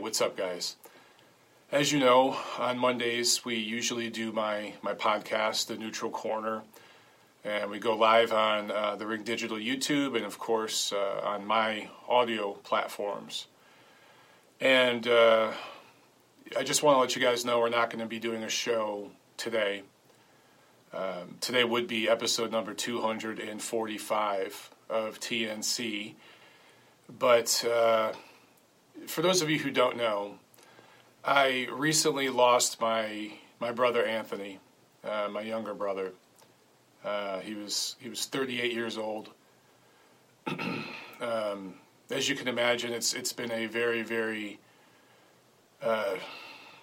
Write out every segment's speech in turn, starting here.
what's up, guys? As you know, on Mondays we usually do my my podcast, The Neutral Corner, and we go live on uh, the Ring Digital YouTube and, of course, uh, on my audio platforms. And uh, I just want to let you guys know we're not going to be doing a show today. Um, today would be episode number 245 of TNC, but uh, for those of you who don't know, I recently lost my my brother Anthony, uh, my younger brother. Uh, he was he was 38 years old. um, as you can imagine, it's it's been a very very uh,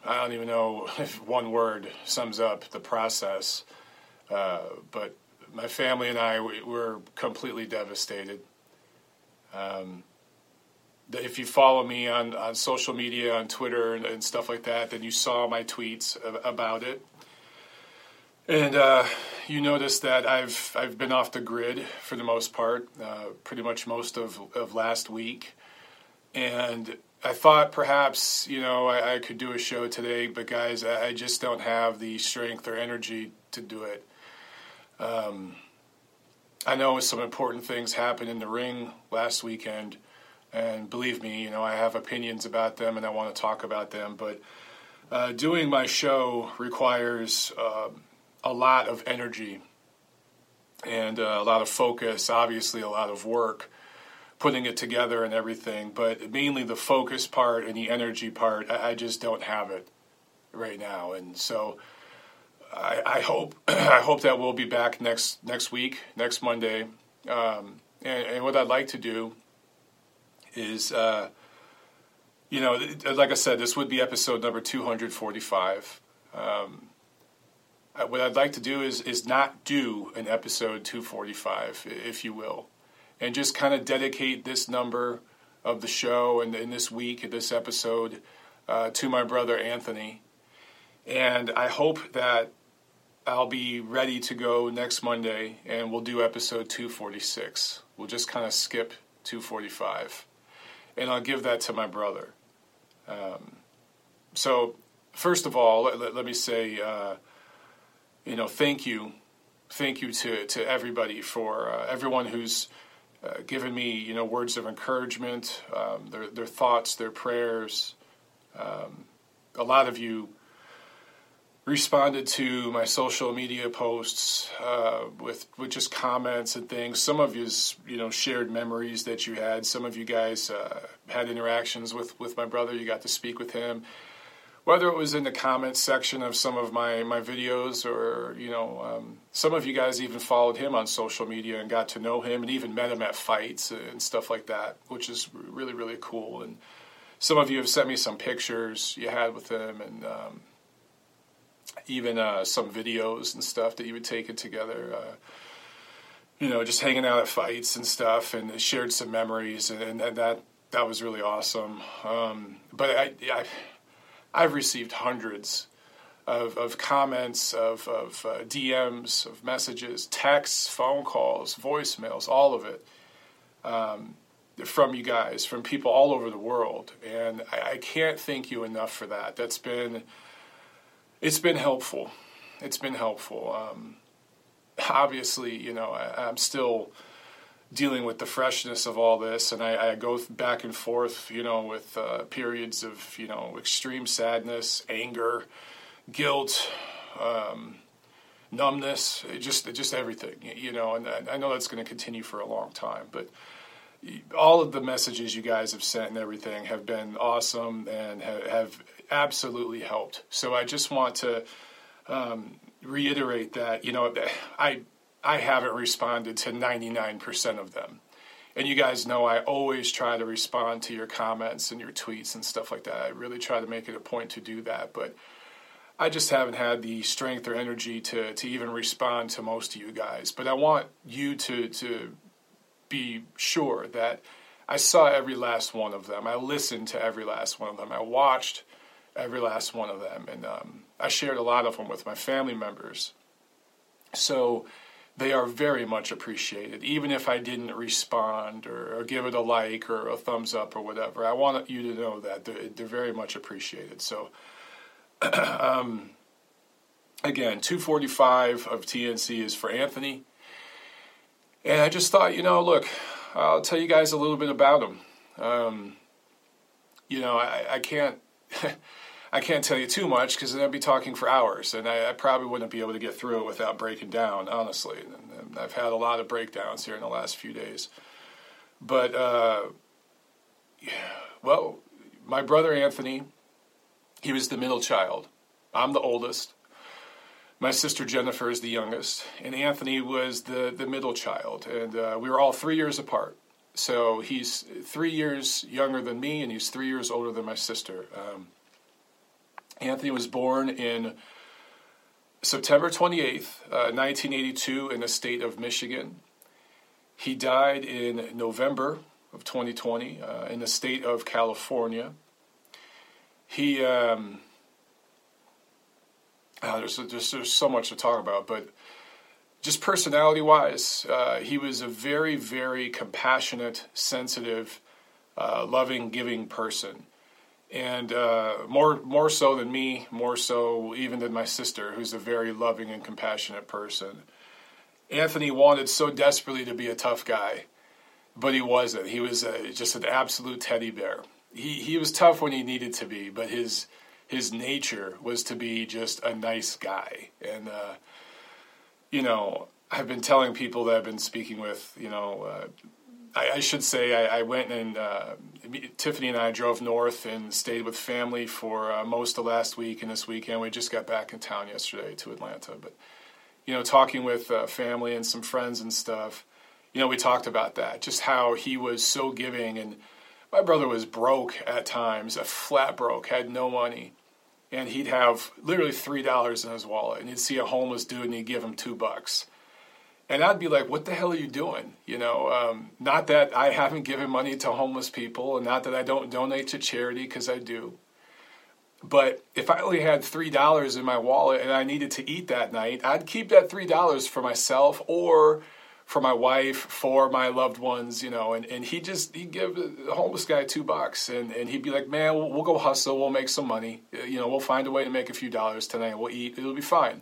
I don't even know if one word sums up the process, uh, but my family and I we, were completely devastated. Um, if you follow me on, on social media, on Twitter and, and stuff like that, then you saw my tweets about it. And uh, you notice that I've I've been off the grid for the most part, uh, pretty much most of, of last week. And I thought perhaps you know I, I could do a show today, but guys, I, I, just don't have the strength or energy to do it. Um, I know some important things happened in the ring last weekend and believe me, you know, I have opinions about them and I want to talk about them. But uh, doing my show requires uh, a lot of energy and uh, a lot of focus, obviously, a lot of work putting it together and everything. But mainly the focus part and the energy part, I, I just don't have it right now. And so. I, I hope I hope that we'll be back next next week, next Monday. Um, and, and, what I'd like to do is, uh, you know, like I said, this would be episode number 245. Um, what I'd like to do is is not do an episode 245, if you will, and just kind of dedicate this number of the show and in this week, this episode, uh, to my brother Anthony. And I hope that I'll be ready to go next Monday, and we'll do episode 246. We'll just kind of skip 245 and I'll give that to my brother. Um, so, first of all, let, let, let me say, uh, you know, thank you, thank you to to everybody for uh, everyone who's uh, given me, you know, words of encouragement, um, their their thoughts, their prayers. Um, a lot of you responded to my social media posts uh, with with just comments and things. Some of you, you know, shared memories that you had. Some of you guys uh, had interactions with with my brother. You got to speak with him, whether it was in the comments section of some of my my videos or you know, um, some of you guys even followed him on social media and got to know him and even met him at fights and stuff like that, which is really really cool. And some of you have sent me some pictures you had with him and. Um, even uh, some videos and stuff that you had taken together. Uh, you know, just hanging out at fights and stuff, and shared some memories, and, and that that was really awesome. Um, but I, I, I've received hundreds of, of comments, of, of uh, DMs, of messages, texts, phone calls, voicemails, all of it um, from you guys, from people all over the world. And I, I, can't thank you enough for that. That's been it's been helpful. It's been helpful. Um, obviously, you know, I, am still dealing with the freshness of all this, and I, I go back and forth, you know, with uh, periods of, you know, extreme sadness, anger, guilt, um, numbness, just just everything, you know. And I know that's going to continue for a long time, but all of the messages you guys have sent and everything have been awesome and have absolutely helped. So I just want to um, reiterate that you know I I haven't responded to 99% of them. And you guys know I always try to respond to your comments and your tweets and stuff like that. I really try to make it a point to do that, but I just haven't had the strength or energy to to even respond to most of you guys. But I want you to to be sure that I saw every last one of them. I listened to every last one of them. I watched every last one of them. And um, I shared a lot of them with my family members. So they are very much appreciated. Even if I didn't respond or, or, give it a like or a thumbs up or whatever, I want you to know that they're, they're very much appreciated. So, um, again, 245 of TNC is for Anthony. And I just thought, you know, look, I'll tell you guys a little bit about him. Um, you know, I, I can't. I can't tell you too much because I'd be talking for hours, and I, I, probably wouldn't be able to get through it without breaking down. Honestly, and, I've had a lot of breakdowns here in the last few days. But uh, well, my brother Anthony, he was the middle child. I'm the oldest. My sister Jennifer is the youngest, and Anthony was the the middle child, and uh, we were all three years apart. So he's three years younger than me, and he's three years older than my sister. Um, Anthony was born in September 28th, uh, 1982, in the state of Michigan. He died in November of 2020 uh, in the state of California. He, um, oh, there's, there's, there's so much to talk about, but just personality wise, uh, he was a very, very compassionate, sensitive, uh, loving, giving person and uh, more more so than me, more so even than my sister, who's a very loving and compassionate person. Anthony wanted so desperately to be a tough guy, but he wasn't. He was a, just an absolute teddy bear. He he was tough when he needed to be, but his his nature was to be just a nice guy. And uh, you know, I've been telling people that I've been speaking with, you know, uh, I, I should say I, I went and uh, Tiffany and I drove north and stayed with family for uh, most of last week and this weekend. We just got back in town yesterday to Atlanta, but you know, talking with uh, family and some friends and stuff, you know, we talked about that, just how he was so giving. And my brother was broke at times, a flat broke, had no money. And he'd have literally $3 in his wallet. And he'd see a homeless dude and he'd give him two bucks and I'd be like, "What the hell are you doing?" You know, um, not that I haven't given money to homeless people, and not that I don't donate to charity because I do. But if I only had three dollars in my wallet and I needed to eat that night, I'd keep that three dollars for myself or for my wife, for my loved ones, you know. And, and he just he'd give the homeless guy two bucks, and, and he'd be like, "Man, we'll, we'll go hustle, we'll make some money, you know, we'll find a way to make a few dollars tonight, we'll eat, it'll be fine."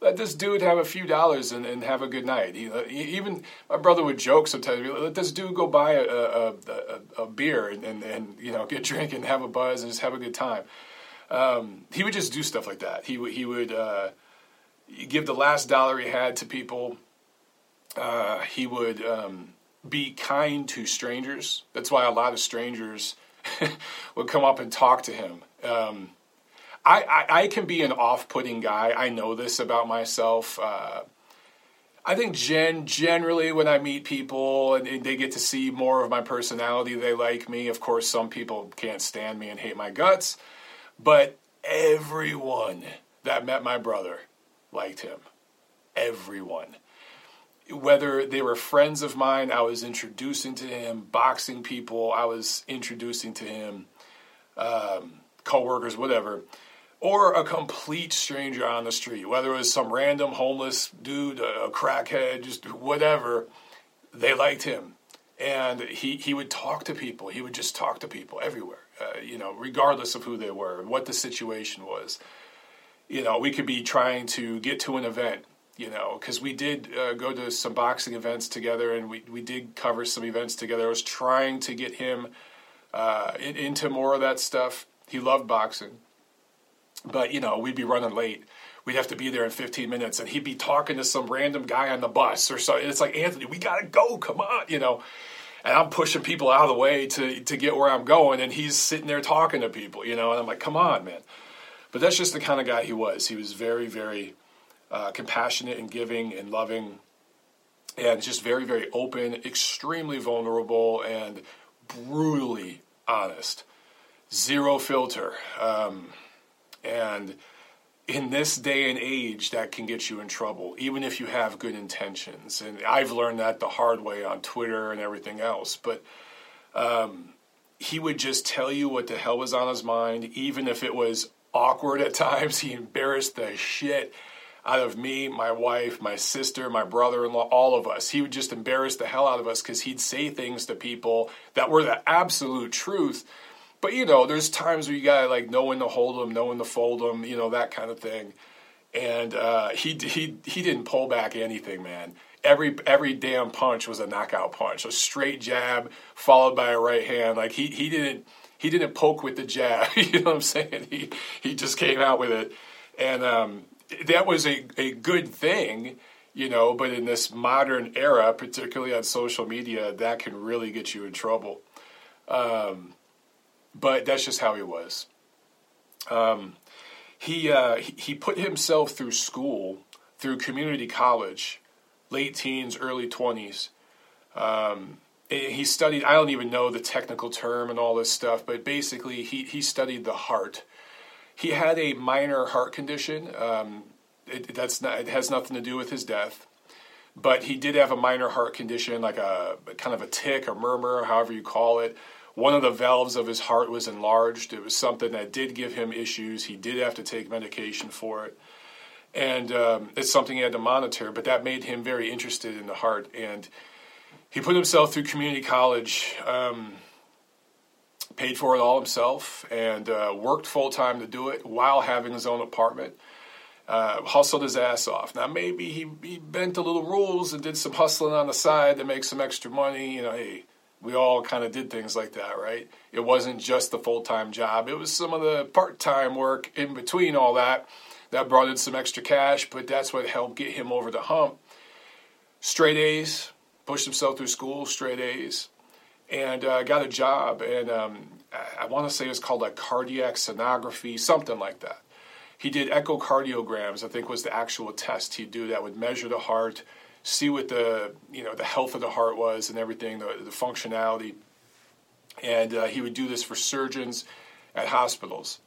Let this dude have a few dollars and, and have a good night. He, even my brother would joke sometimes. Let this dude go buy a, a, a, a beer and, and, and, you know get drink and have a buzz and just have a good time. Um, he would just do stuff like that. He would he would uh, give the last dollar he had to people. Uh, he would um, be kind to strangers. That's why a lot of strangers would come up and talk to him. Um, I, I, I, can be an off-putting guy. I know this about myself. Uh, I think gen generally when I meet people and, and, they get to see more of my personality, they like me. Of course, some people can't stand me and hate my guts, but everyone that met my brother liked him. Everyone. Whether they were friends of mine, I was introducing to him, boxing people, I was introducing to him, um, coworkers, whatever or a complete stranger on the street, whether it was some random homeless dude, a crackhead, just whatever, they liked him. And he, he would talk to people. He would just talk to people everywhere, uh, you know, regardless of who they were, what the situation was. You know, we could be trying to get to an event, you know, because we did uh, go to some boxing events together and we, we did cover some events together. I was trying to get him uh, in, into more of that stuff. He loved boxing but you know, we'd be running late. We'd have to be there in 15 minutes, and he'd be talking to some random guy on the bus or something. It's like Anthony, we gotta go. Come on, you know. And I'm pushing people out of the way to to get where I'm going, and he's sitting there talking to people, you know. And I'm like, come on, man. But that's just the kind of guy he was. He was very, very uh, compassionate and giving and loving, and just very, very open, extremely vulnerable, and brutally honest. Zero filter. Um, and in this day and age, that can get you in trouble, even if you have good intentions. And I've learned that the hard way on Twitter and everything else. But um, he would just tell you what the hell was on his mind, even if it was awkward at times. He embarrassed the shit out of me, my wife, my sister, my brother in law, all of us. He would just embarrass the hell out of us because he'd say things to people that were the absolute truth. But you know, there's times where you gotta like know when to hold them, know when to fold them, you know, that kind of thing. And uh, he he he didn't pull back anything, man. Every every damn punch was a knockout punch, a straight jab followed by a right hand. Like he he didn't he didn't poke with the jab. you know what I'm saying? He he just came out with it, and um, that was a, a good thing, you know, but in this modern era, particularly on social media, that can really get you in trouble. Um, but that's just how he was. Um, he, uh, he put himself through school, through community college, late teens, early 20s. Um, he studied, I don't even know the technical term and all this stuff, but basically he, he studied the heart he had a minor heart condition. Um, it, that's not, it has nothing to do with his death, but he did have a minor heart condition, like a kind of a tick a murmur, however you call it. One of the valves of his heart was enlarged. It was something that did give him issues. He did have to take medication for it, and um, it's something he had to monitor. But that made him very interested in the heart, and he put himself through community college. Um, paid for it all himself and uh, worked full time to do it while having his own apartment. Uh, hustled his ass off. Now maybe he, he bent a little rules and did some hustling on the side to make some extra money. You know, hey, we all kind of did things like that, right? It wasn't just the full time job. It was some of the part time work in between all that that brought in some extra cash, but that's what helped get him over the hump. Straight A's, pushed himself through school, straight A's and uh, got a job. And um, I want to say it was called like cardiac sonography, something like that. He did echocardiograms. I think was the actual test he'd do that would measure the heart, see what the you know the health of the heart was and everything, the, the functionality. And uh, he would do this for surgeons at hospitals.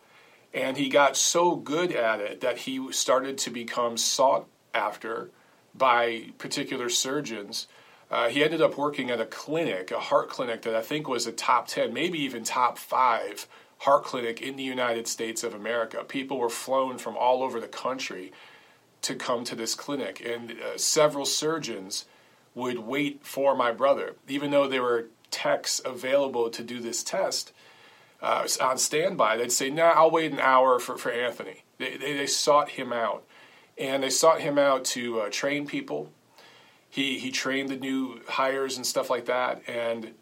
And he got so good at it that he started to become sought after by particular surgeons uh, he ended up working at a clinic, a heart clinic that I think was a top 10, maybe even top five heart clinic in the United States of America. People were flown from all over the country to come to this clinic, and uh, several surgeons would wait for my brother, even though there were techs available to do this test. Uh, on standby, they'd say, "Nah, I'll wait an hour for, for Anthony." They, they, they sought him out, and they sought him out to uh, train people, he he trained the new hires and stuff like that, and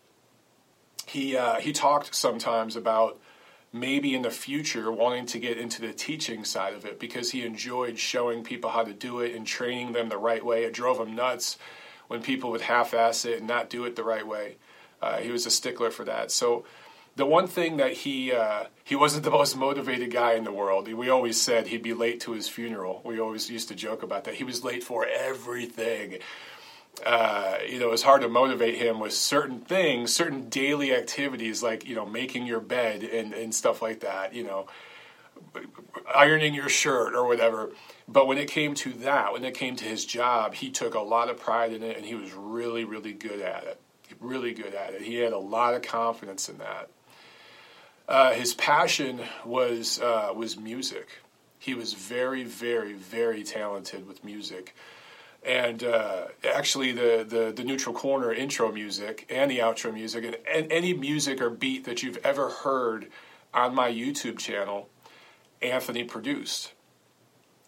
he uh, he talked sometimes about maybe in the future wanting to get into the teaching side of it because he enjoyed showing people how to do it and training them the right way. It drove him nuts when people would half-ass it and not do it the right way. Uh, he was a stickler for that. So the one thing that he uh, he wasn't the most motivated guy in the world. We always said he'd be late to his funeral. We always used to joke about that. He was late for everything uh, you know, it's hard to motivate him with certain things, certain daily activities like, you know, making your bed and, and stuff like that, you know, ironing your shirt or whatever. But when it came to that, when it came to his job, he took a lot of pride in it and he was really, really good at it. Really good at it. He had a lot of confidence in that. Uh, his passion was uh, was music. He was very, very, very talented with music and uh, actually the, the, the neutral corner intro music and the outro music and, and any music or beat that you've ever heard on my YouTube channel, Anthony produced.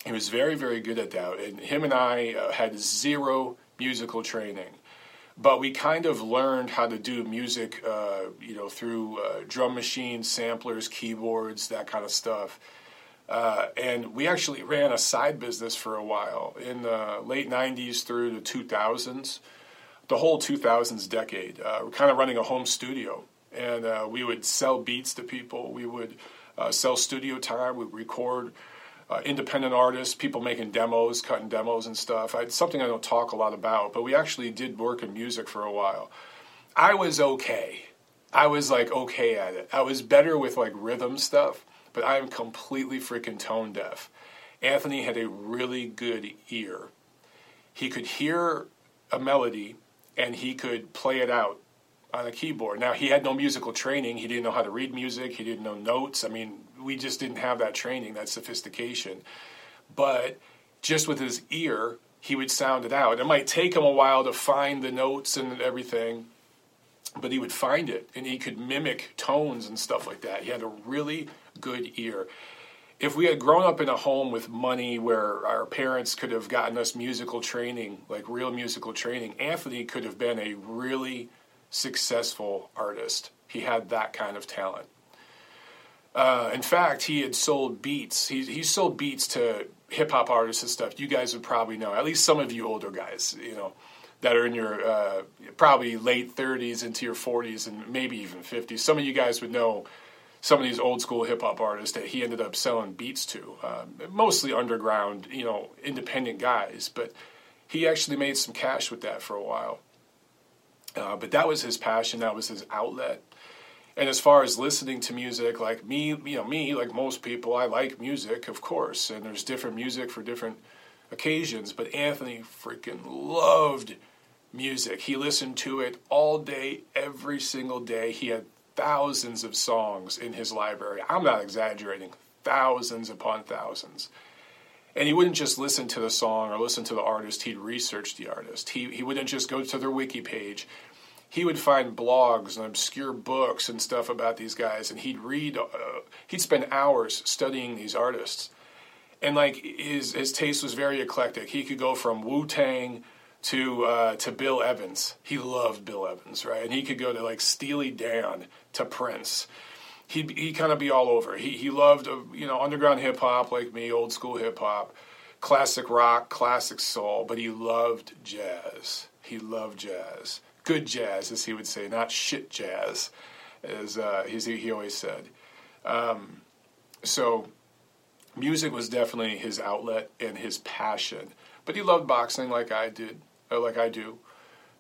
He was very very good at that, and him and I uh, had zero musical training, but we kind of learned how to do music, uh, you know, through uh, drum machines, samplers, keyboards, that kind of stuff uh, and we actually ran a side business for a while in the late 90s through the 2000s, the whole 2000s decade. Uh, we're kind of running a home studio, and uh, we would sell beats to people. We would uh, sell studio time. We would record uh, independent artists, people making demos, cutting demos and stuff. I, something I don't talk a lot about, but we actually did work in music for a while. I was okay. I was like okay at it. I was better with like rhythm stuff but I am completely freaking tone deaf. Anthony had a really good ear. He could hear a melody and he could play it out on a keyboard. Now, he had no musical training. He didn't know how to read music. He didn't know notes. I mean, we just didn't have that training, that sophistication. But just with his ear, he would sound it out. It might take him a while to find the notes and everything, but he would find it and he could mimic tones and stuff like that. He had a really good ear. If we had grown up in a home with money where our parents could have gotten us musical training, like real musical training, Anthony could have been a really successful artist. He had that kind of talent. Uh, in fact, he had sold beats. He, he sold beats to hip hop artists and stuff. You guys would probably know, at least some of you older guys, you know, that are in your uh, probably late 30s into your 40s and maybe even 50s. Some of you guys would know some of these old school hip hop artists that he ended up selling beats to, um, mostly underground, you know, independent guys. But he actually made some cash with that for a while. Uh, but that was his passion. That was his outlet. And as far as listening to music, like me, you know, me, like most people, I like music, of course, and there's different music for different occasions. But Anthony freaking loved music. He listened to it all day, every single day. He had thousands of songs in his library. I'm not exaggerating, thousands upon thousands. And he wouldn't just listen to the song or listen to the artist, he'd research the artist. He, he wouldn't just go to their wiki page. He would find blogs and obscure books and stuff about these guys, and he'd read, uh, he'd spend hours studying these artists. And like his, his taste was very eclectic. He could go from Wu Tang to uh, to Bill Evans. He loved Bill Evans, right? And he could go to like Steely Dan to Prince. He'd he kind of be all over. He he loved uh, you know underground hip hop like me, old school hip hop, classic rock, classic soul, but he loved jazz. He loved jazz, good jazz, as he would say, not shit jazz, as uh, he he always said. Um, so music was definitely his outlet and his passion. But he loved boxing like I did like I do.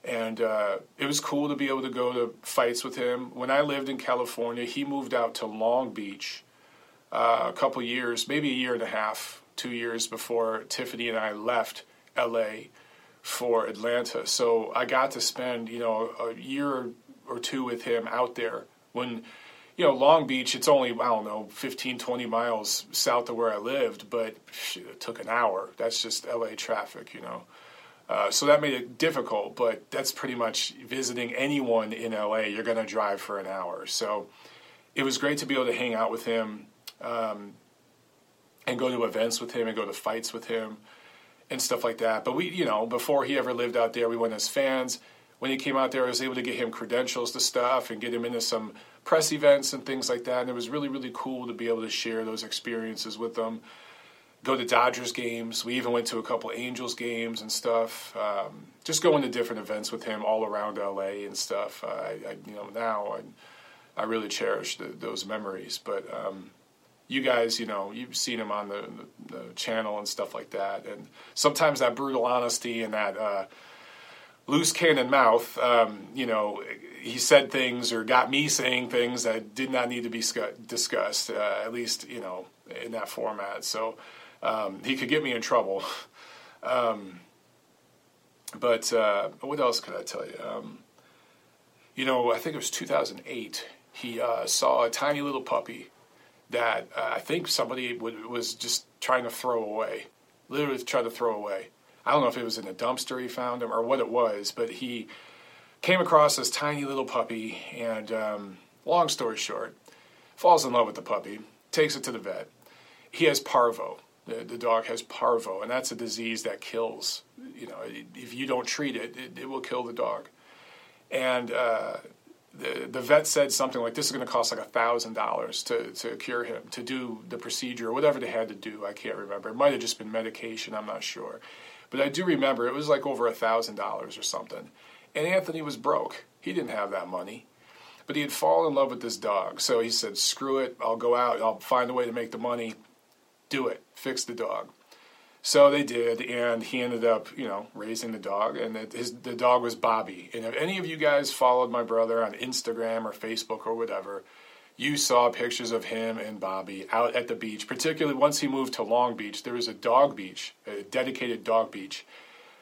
And uh, it was cool to be able to go to fights with him. When I lived in California, he moved out to Long Beach uh, a couple years, maybe a year and a half, two years before Tiffany and I left LA for Atlanta. So I got to spend, you know, a year or two with him out there when you know, Long Beach, it's only, I don't know, 15, 20 miles south of where I lived, but it took an hour. That's just LA traffic, you know. Uh, so that made it difficult, but that's pretty much visiting anyone in LA. You're going to drive for an hour. So it was great to be able to hang out with him um, and go to events with him and go to fights with him and stuff like that. But we, you know, before he ever lived out there, we went as fans. When he came out there, I was able to get him credentials to stuff and get him into some press events and things like that. And it was really, really cool to be able to share those experiences with them go to Dodgers games. We even went to a couple Angels games and stuff. Um, just going to different events with him all around LA and stuff. I, I you know, now I, I really cherish the, those memories. But um, you guys, you know, you've seen him on the, the, the, channel and stuff like that. And sometimes that brutal honesty and that uh, loose cannon mouth, um, you know, he said things or got me saying things that did not need to be discussed, uh, at least, you know, in that format. So um, he could get me in trouble. Um, but uh, what else could I tell you? Um, you know, I think it was 2008. He uh, saw a tiny little puppy that uh, I think somebody would, was just trying to throw away, literally trying to throw away. I don't know if it was in a dumpster he found him or what it was, but he came across this tiny little puppy, and um, long story short, falls in love with the puppy, takes it to the vet. He has parvo, the, the dog has parvo, and that's a disease that kills. You know, if you don't treat it, it, it will kill the dog. And uh, the the vet said something like, "This is going to cost like a thousand dollars to to cure him, to do the procedure, or whatever they had to do. I can't remember. It might have just been medication. I'm not sure, but I do remember it was like over a thousand dollars or something. And Anthony was broke. He didn't have that money." But he had fallen in love with this dog. So he said, screw it, I'll go out, I'll find a way to make the money do it, fix the dog. So they did, and he ended up, you know, raising the dog, and it, his the dog was Bobby. And if any of you guys followed my brother on Instagram or Facebook or whatever, you saw pictures of him and Bobby out at the beach. Particularly once he moved to Long Beach, there was a dog beach, a dedicated dog beach.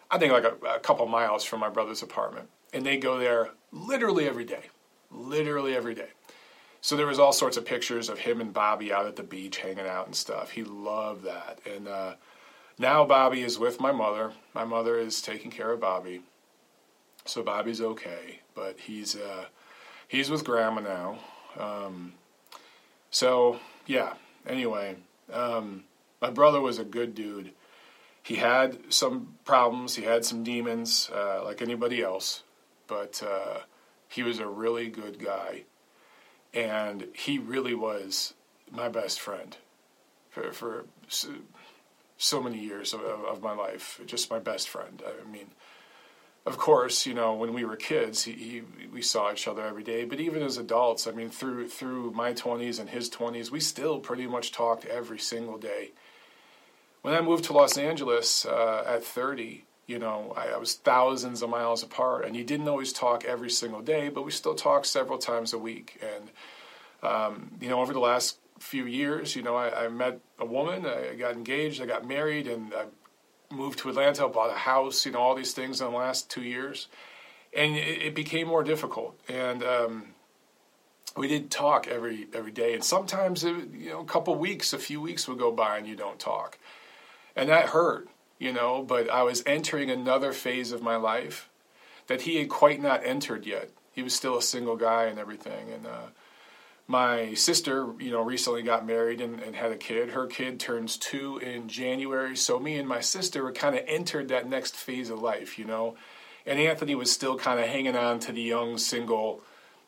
I think like a, a couple miles from my brother's apartment, and they go there literally every day, literally every day. So there was all sorts of pictures of him and Bobby out at the beach hanging out and stuff. He loved that, and uh, now Bobby is with my mother. My mother is taking care of Bobby, so Bobby's okay. But he's uh, he's with Grandma now. Um, so yeah. Anyway, um, my brother was a good dude. He had some problems. He had some demons, uh, like anybody else, but uh, he was a really good guy, and he really was my best friend for, for so, many years of, of, my life. Just my best friend. I mean, of course, you know, when we were kids, he, he, we saw each other every day. But even as adults, I mean, through through my twenties and his twenties, we still pretty much talked every single day. When I moved to Los Angeles uh, at thirty, you know, I, I, was thousands of miles apart, and you didn't always talk every single day, but we still talked several times a week. And um, you know, over the last few years, you know, I, I met a woman, I got engaged, I got married, and I moved to Atlanta, bought a house, you know, all these things in the last two years. And it, it became more difficult. And um, we did talk every every day. And sometimes, it, you know, a couple weeks, a few weeks would go by and you don't talk. And that hurt, you know, but I was entering another phase of my life that he had quite not entered yet. He was still a single guy and everything. And, uh, my sister, you know, recently got married and, and, had a kid. Her kid turns two in January. So me and my sister were kind of entered that next phase of life, you know. And Anthony was still kind of hanging on to the young single,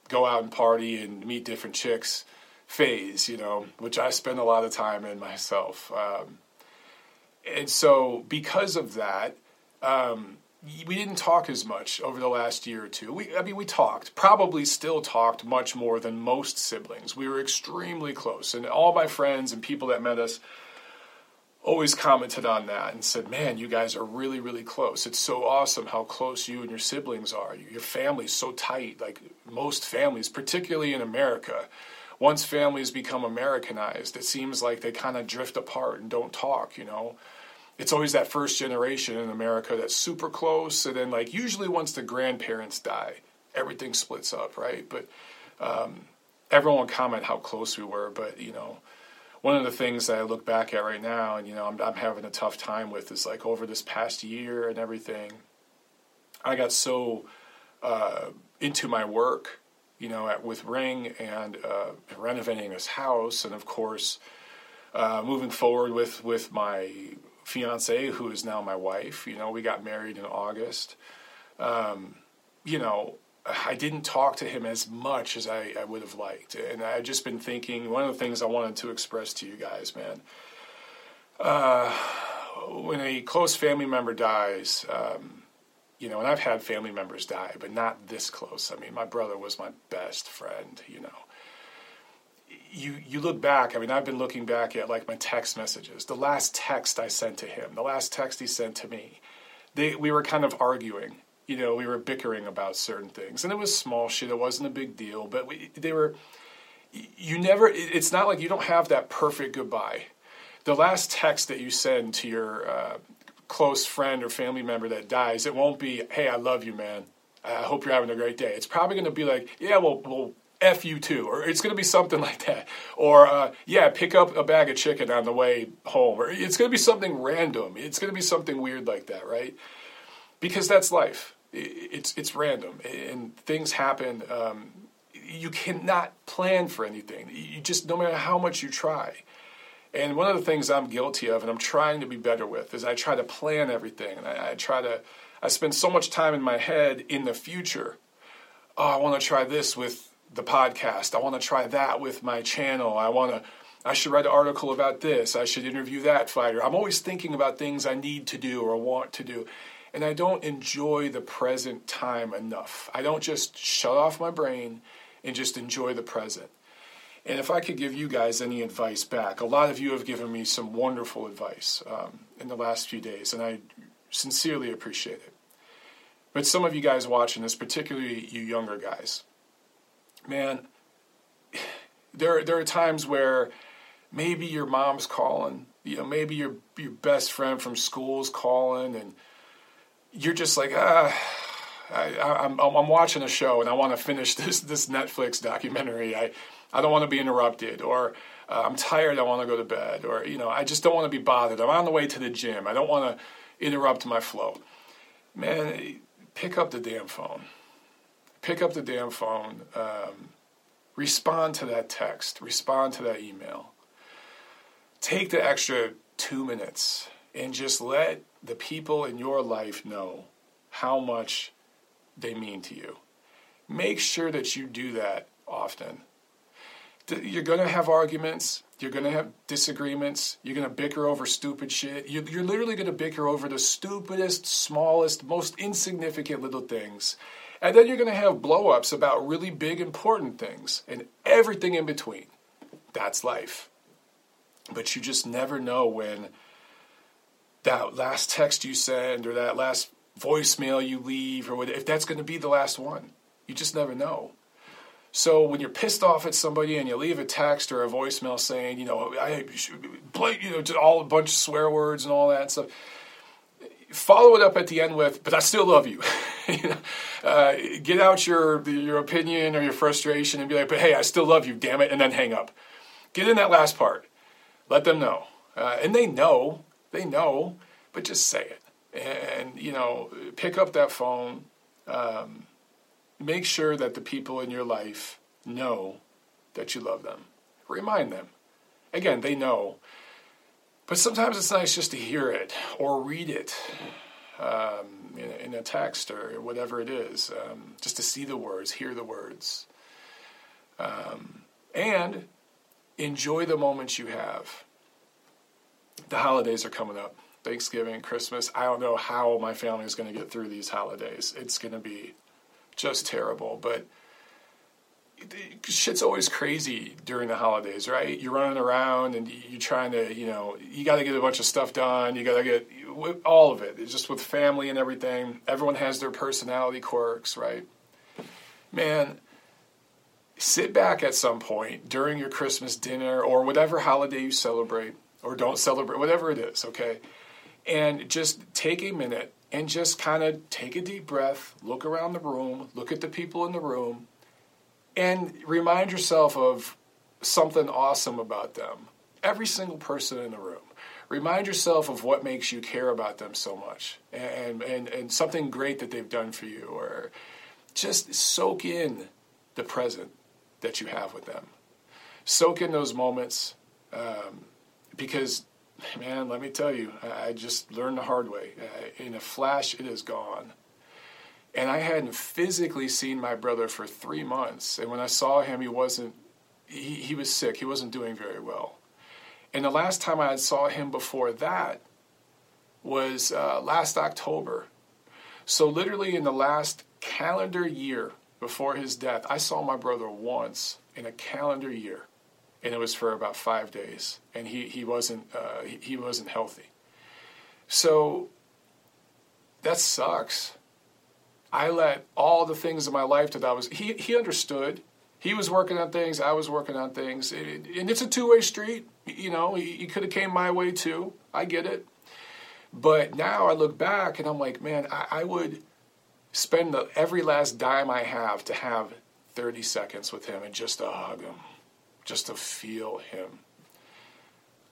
go out and party and meet different chicks phase, you know, which I spend a lot of time in myself. Um, and so because of that, um, we didn't talk as much over the last year or two. We, I mean, we talked, probably still talked much more than most siblings. We were extremely close, and all my friends and people that met us always commented on that and said, "Man, you guys are really, really close. It's so awesome how close you and your siblings are. Your family's so tight. Like most families, particularly in America." Once families become Americanized, it seems like they kind of drift apart and don't talk, you know it's always that first generation in America that's super close, and then like usually once the grandparents die, everything splits up, right? But um, everyone would comment how close we were, but you know, one of the things that I look back at right now, and you know, I'm, I'm having a tough time with is like over this past year and everything, I got so uh, into my work, you know, at, with Ring and uh, renovating this house, and of course. Uh, moving forward with with my fiance, who is now my wife. You know, we got married in August. Um, you know, I didn't talk to him as much as I, I would have liked. And I've just been thinking, one of the things I wanted to express to you guys, man, uh, when a close family member dies, um, you know, and I've had family members die, but not this close. I mean, my brother was my best friend, you know you you look back. I mean, I've been looking back at like my text messages. The last text I sent to him, the last text he sent to me, they we were kind of arguing. You know, we were bickering about certain things, and it was small shit. It wasn't a big deal, but we, they were. You never. It's not like you don't have that perfect goodbye. The last text that you send to your uh, close friend or family member that dies, it won't be, "Hey, I love you, man. I hope you're having a great day." It's probably going to be like, "Yeah, well, well, F you too, or it's going to be something like that. Or, uh, yeah, pick up a bag of chicken on the way home. Or it's going to be something random. It's going to be something weird like that, right? Because that's life. It's, it's random and things happen. Um, you cannot plan for anything. You just, no matter how much you try. And one of the things I'm guilty of and I'm trying to be better with is I try to plan everything. And I, I try to, I spend so much time in my head in the future. Oh, I want to try this with the podcast. I want to try that with my channel. I want to I should write an article about this. I should interview that fighter. I'm always thinking about things I need to do or want to do. And I don't enjoy the present time enough. I don't just shut off my brain and just enjoy the present. And if I could give you guys any advice back, a lot of you have given me some wonderful advice um, in the last few days, and I sincerely appreciate it. But some of you guys watching this, particularly you younger guys, man, there there are times where maybe your mom's calling, you know, maybe your your best friend from school's calling, and you're just like, ah. I, am I'm, I'm watching a show and I want to finish this this Netflix documentary. I I don't want to be interrupted, or Uh, I'm tired. I want to go to bed. Or, you know, I just don't want to be bothered. I'm on the way to the gym. I don't want to interrupt my flow. Man, pick up the damn phone. Pick up the damn phone. Um, respond to that text. Respond to that email. Take the extra two minutes and just let the people in your life know how much they mean to you. Make sure that you do that often. You're going to have arguments. You're going to have disagreements. You're going to bicker over stupid shit. You're, literally going to bicker over the stupidest, smallest, most insignificant little things. And then you're going to have blowups about really big, important things and everything in between. That's life. But you just never know when that last text you send or that last voicemail you leave or what, if that's going to be the last one. You just never know. So when you're pissed off at somebody and you leave a text or a voicemail saying, you know, I play, you know, all a bunch of swear words and all that stuff, follow it up at the end with, "But I still love you." you know, uh, get out your your opinion or your frustration and be like, "But hey, I still love you, damn it," and then hang up. Get in that last part. Let them know, uh, and they know, they know, but just say it and you know pick up that phone um, make sure that the people in your life know that you love them. Remind them. Again they know. But sometimes it's nice just to hear it or read it um, in, in, a text or whatever it is um, just to see the words hear the words. Um, and enjoy the moments you have. The holidays are coming up. Thanksgiving, Christmas. I don't know how my family is going to get through these holidays. It's going to be just terrible. But shit's always crazy during the holidays, right? You're running around and you're trying to, you know, you got to get a bunch of stuff done. You got to get all of it. It's just with family and everything. Everyone has their personality quirks, right? Man, sit back at some point during your Christmas dinner or whatever holiday you celebrate or don't celebrate, whatever it is, okay? and just take a minute and just kind of take a deep breath, look around the room, look at the people in the room, and remind yourself of something awesome about them. Every single person in the room. Remind yourself of what makes you care about them so much and, and, and something great that they've done for you, or just soak in the present that you have with them. Soak in those moments um, because man, let me tell you, I just learned the hard way. In a flash, it is gone. And I hadn't physically seen my brother for three months. And when I saw him, he wasn't, he, he was sick. He wasn't doing very well. And the last time I saw him before that was uh, last October. So, literally, in the last calendar year before his death, I saw my brother once in a calendar year and it was for about five days, and he he wasn't uh, he, he wasn't healthy. So that sucks. I let all the things in my life that I was he he understood. He was working on things. I was working on things, it, and it's a two way street. You know, he, he could have came my way too. I get it, but now I look back and I'm like, man, I, I would spend the, every last dime I have to have 30 seconds with him and just to hug him just to feel him.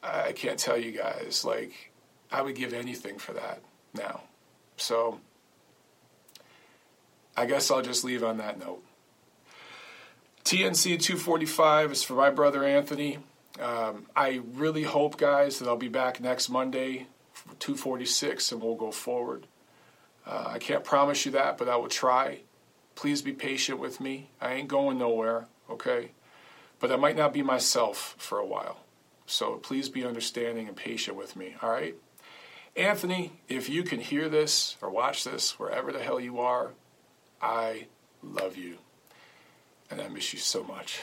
I can't tell you guys, like, I would give anything for that now. So, I guess I'll just leave on that note. TNC 245 is for my brother Anthony. Um, I really hope, guys, that I'll be back next Monday, 246, and we'll go forward. Uh, I can't promise you that, but I will try. Please be patient with me. I ain't going nowhere, okay? But I might not be myself for a while. So please be understanding and patient with me, all right? Anthony, if you can hear this or watch this, wherever the hell you are, I love you. And I miss you so much.